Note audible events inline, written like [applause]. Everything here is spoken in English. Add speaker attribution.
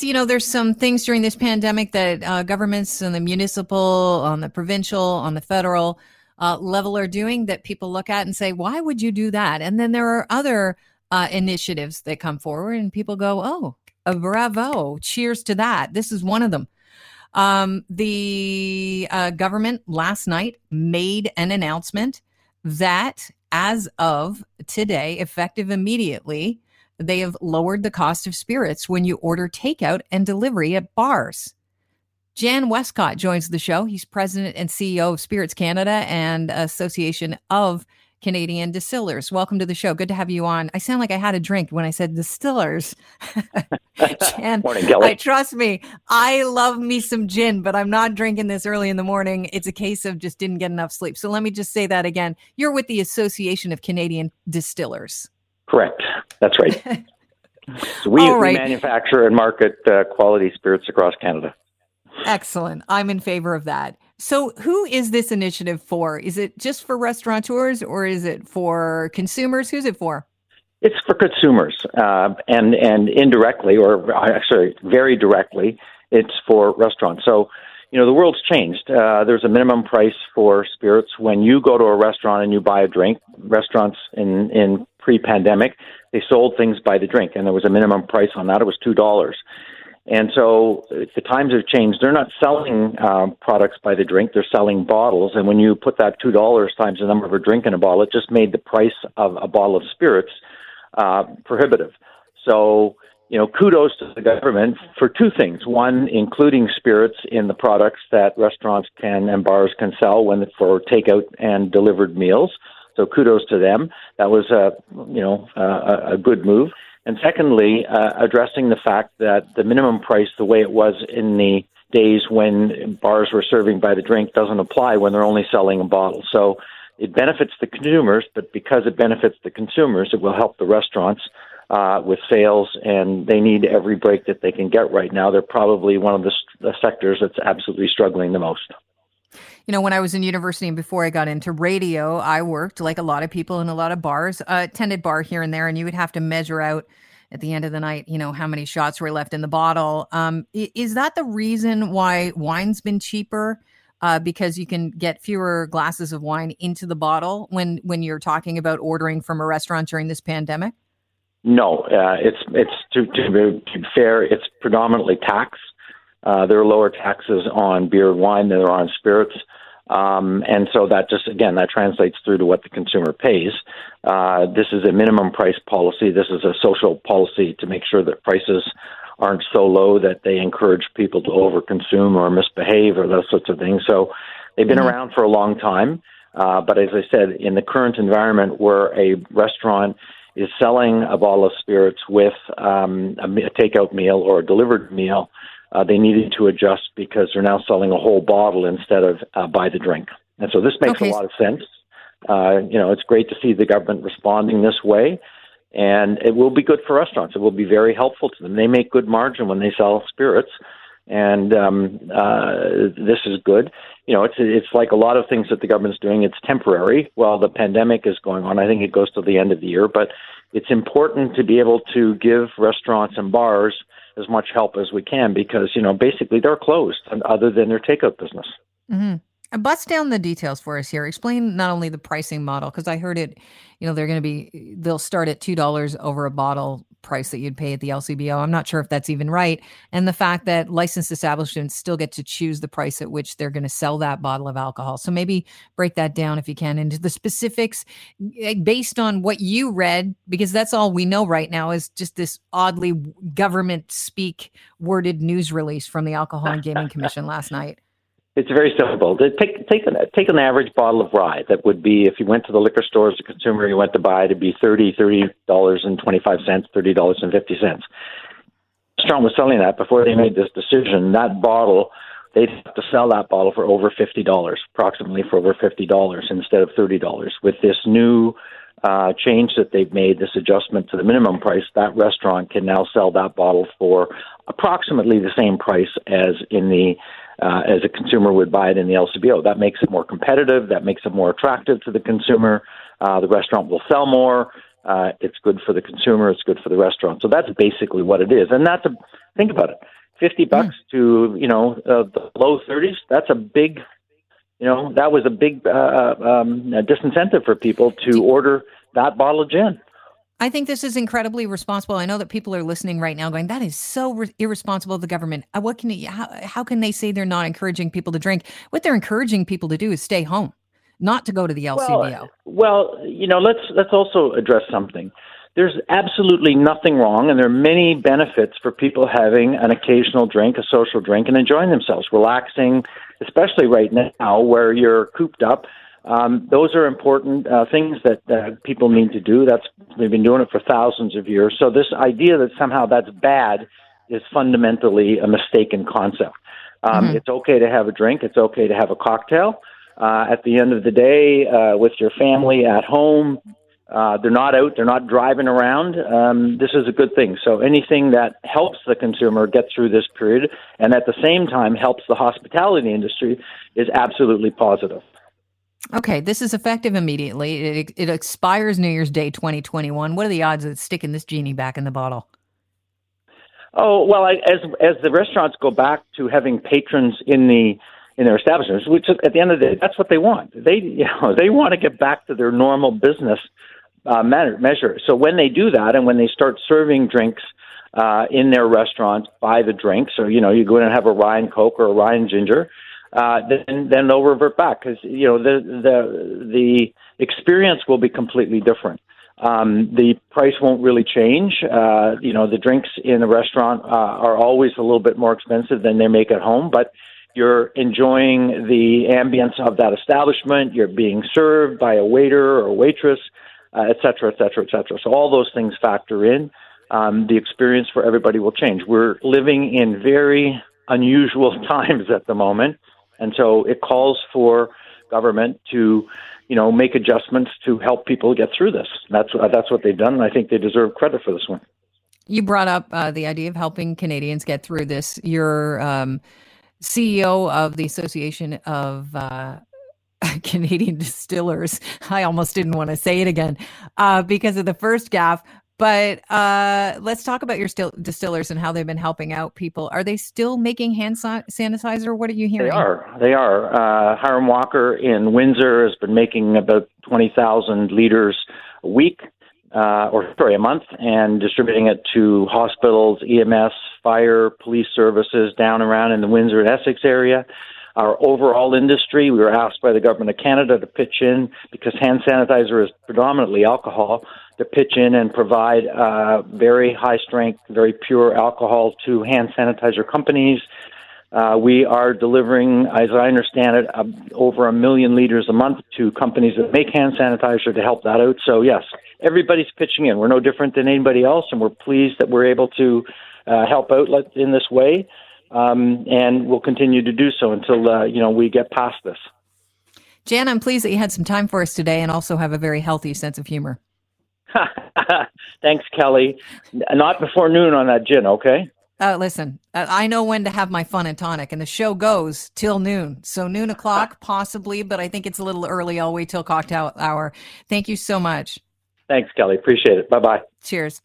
Speaker 1: you know, there's some things during this pandemic that uh, governments and the municipal, on the provincial, on the federal uh, level are doing that people look at and say, why would you do that? And then there are other uh, initiatives that come forward and people go, oh, bravo, cheers to that. This is one of them. Um, the uh, government last night made an announcement that as of today, effective immediately, they have lowered the cost of spirits when you order takeout and delivery at bars. Jan Westcott joins the show. He's president and CEO of Spirits Canada and Association of Canadian Distillers. Welcome to the show. Good to have you on. I sound like I had a drink when I said distillers. [laughs]
Speaker 2: Jan, morning, Kelly.
Speaker 1: I, trust me, I love me some gin, but I'm not drinking this early in the morning. It's a case of just didn't get enough sleep. So let me just say that again. You're with the Association of Canadian Distillers.
Speaker 2: Correct. That's right. [laughs] so we, right. we, manufacture and market uh, quality spirits across Canada.
Speaker 1: Excellent. I'm in favor of that. So, who is this initiative for? Is it just for restaurateurs or is it for consumers? Who's it for?
Speaker 2: It's for consumers, uh, and and indirectly, or uh, sorry, very directly, it's for restaurants. So, you know, the world's changed. Uh, there's a minimum price for spirits when you go to a restaurant and you buy a drink. Restaurants in in pre-pandemic, they sold things by the drink, and there was a minimum price on that. It was two dollars. And so the times have changed. They're not selling um, products by the drink; they're selling bottles. And when you put that two dollars times the number of a drink in a bottle, it just made the price of a bottle of spirits uh, prohibitive. So you know, kudos to the government for two things. One, including spirits in the products that restaurants can and bars can sell when for takeout and delivered meals. So kudos to them. That was a you know a, a good move. And secondly, uh, addressing the fact that the minimum price, the way it was in the days when bars were serving by the drink, doesn't apply when they're only selling a bottle. So it benefits the consumers, but because it benefits the consumers, it will help the restaurants uh, with sales, and they need every break that they can get right now. They're probably one of the, the sectors that's absolutely struggling the most
Speaker 1: you know, when I was in university and before I got into radio, I worked like a lot of people in a lot of bars, uh, attended bar here and there, and you would have to measure out at the end of the night, you know, how many shots were left in the bottle. Um, is that the reason why wine's been cheaper? Uh, because you can get fewer glasses of wine into the bottle when when you're talking about ordering from a restaurant during this pandemic.
Speaker 2: No, uh, it's it's to, to, be fair, it's predominantly tax. Uh, there are lower taxes on beer and wine than there are on spirits. Um, and so that just, again, that translates through to what the consumer pays. Uh, this is a minimum price policy. This is a social policy to make sure that prices aren't so low that they encourage people to overconsume or misbehave or those sorts of things. So they've been mm-hmm. around for a long time. Uh, but as I said, in the current environment where a restaurant is selling a bottle of spirits with um, a, a takeout meal or a delivered meal, uh, they needed to adjust because they're now selling a whole bottle instead of uh, by the drink. And so this makes okay. a lot of sense. Uh, you know, it's great to see the government responding this way, and it will be good for restaurants. It will be very helpful to them. They make good margin when they sell spirits, and um, uh, this is good. You know, it's it's like a lot of things that the government's doing. It's temporary while the pandemic is going on. I think it goes to the end of the year, but it's important to be able to give restaurants and bars as much help as we can because you know basically they're closed other than their takeout business.
Speaker 1: Mm-hmm. Bust down the details for us here. Explain not only the pricing model because I heard it. You know they're going to be they'll start at two dollars over a bottle price that you'd pay at the LCBO. I'm not sure if that's even right. And the fact that licensed establishments still get to choose the price at which they're going to sell that bottle of alcohol. So maybe break that down if you can into the specifics eh, based on what you read, because that's all we know right now is just this oddly government speak worded news release from the Alcohol and Gaming Commission last night.
Speaker 2: It's very simple. Take take an take an average bottle of rye that would be if you went to the liquor store as a consumer, you went to buy to be thirty thirty dollars and twenty five cents, thirty dollars and fifty cents. Restaurant was selling that before they made this decision. That bottle, they'd have to sell that bottle for over fifty dollars, approximately for over fifty dollars instead of thirty dollars. With this new uh, change that they've made, this adjustment to the minimum price, that restaurant can now sell that bottle for approximately the same price as in the uh, as a consumer would buy it in the LCBO. That makes it more competitive. That makes it more attractive to the consumer. Uh, the restaurant will sell more. Uh, it's good for the consumer. It's good for the restaurant. So that's basically what it is. And that's a think about it. Fifty bucks mm. to you know uh, the low thirties. That's a big, you know, that was a big uh, uh um, disincentive for people to order that bottle of gin.
Speaker 1: I think this is incredibly responsible. I know that people are listening right now, going, "That is so re- irresponsible of the government." Uh, what can you, how, how can they say they're not encouraging people to drink? What they're encouraging people to do is stay home not to go to the LCBO?
Speaker 2: Well, well, you know, let's let's also address something. There's absolutely nothing wrong, and there are many benefits for people having an occasional drink, a social drink, and enjoying themselves, relaxing, especially right now where you're cooped up. Um, those are important uh, things that uh, people need to do. That's they've been doing it for thousands of years. So this idea that somehow that's bad is fundamentally a mistaken concept. Um, mm-hmm. It's okay to have a drink. It's okay to have a cocktail uh, at the end of the day uh, with your family at home. Uh, they're not out, they're not driving around. Um, this is a good thing. So anything that helps the consumer get through this period and at the same time helps the hospitality industry is absolutely positive.
Speaker 1: Okay, this is effective immediately. It, it expires New Year's Day 2021. What are the odds of sticking this genie back in the bottle?
Speaker 2: Oh well, I, as as the restaurants go back to having patrons in the in their establishments, which at the end of the day, that's what they want. They, [laughs] you know, they want to get back to their normal business uh, measure. So when they do that, and when they start serving drinks uh, in their restaurants by the drinks, or you know, you go in and have a rye and Coke or a rye and Ginger, uh, then then they'll revert back because you know the the the experience will be completely different. Um, the price won't really change. Uh, you know, the drinks in the restaurant uh, are always a little bit more expensive than they make at home, but you're enjoying the ambience of that establishment. You're being served by a waiter or waitress, uh, et cetera, et cetera, et cetera. So all those things factor in. Um, the experience for everybody will change. We're living in very unusual [laughs] times at the moment, and so it calls for government to, you know, make adjustments to help people get through this. That's that's what they've done, and I think they deserve credit for this one.
Speaker 1: You brought up uh, the idea of helping Canadians get through this. You're um, CEO of the Association of uh, [laughs] Canadian Distillers. [laughs] I almost didn't want to say it again uh, because of the first gaffe. But uh, let's talk about your still distillers and how they've been helping out people. Are they still making hand sanitizer? What are you hearing?
Speaker 2: They are. They are. Uh, Hiram Walker in Windsor has been making about 20,000 liters a week uh, or sorry, a month, and distributing it to hospitals, EMS, fire, police services down around in the Windsor and Essex area. Our overall industry, we were asked by the government of Canada to pitch in because hand sanitizer is predominantly alcohol to pitch in and provide uh, very high strength, very pure alcohol to hand sanitizer companies. Uh, we are delivering, as I understand it, uh, over a million liters a month to companies that make hand sanitizer to help that out. So, yes, everybody's pitching in. We're no different than anybody else, and we're pleased that we're able to uh, help out in this way, um, and we'll continue to do so until uh, you know we get past this.
Speaker 1: Jan, I'm pleased that you had some time for us today, and also have a very healthy sense of humor. [laughs]
Speaker 2: Thanks, Kelly. Not before noon on that gin, okay?
Speaker 1: Uh, listen, I know when to have my fun and tonic, and the show goes till noon. So noon o'clock, possibly, but I think it's a little early. I'll wait till cocktail hour. Thank you so much.
Speaker 2: Thanks, Kelly. Appreciate it. Bye bye.
Speaker 1: Cheers.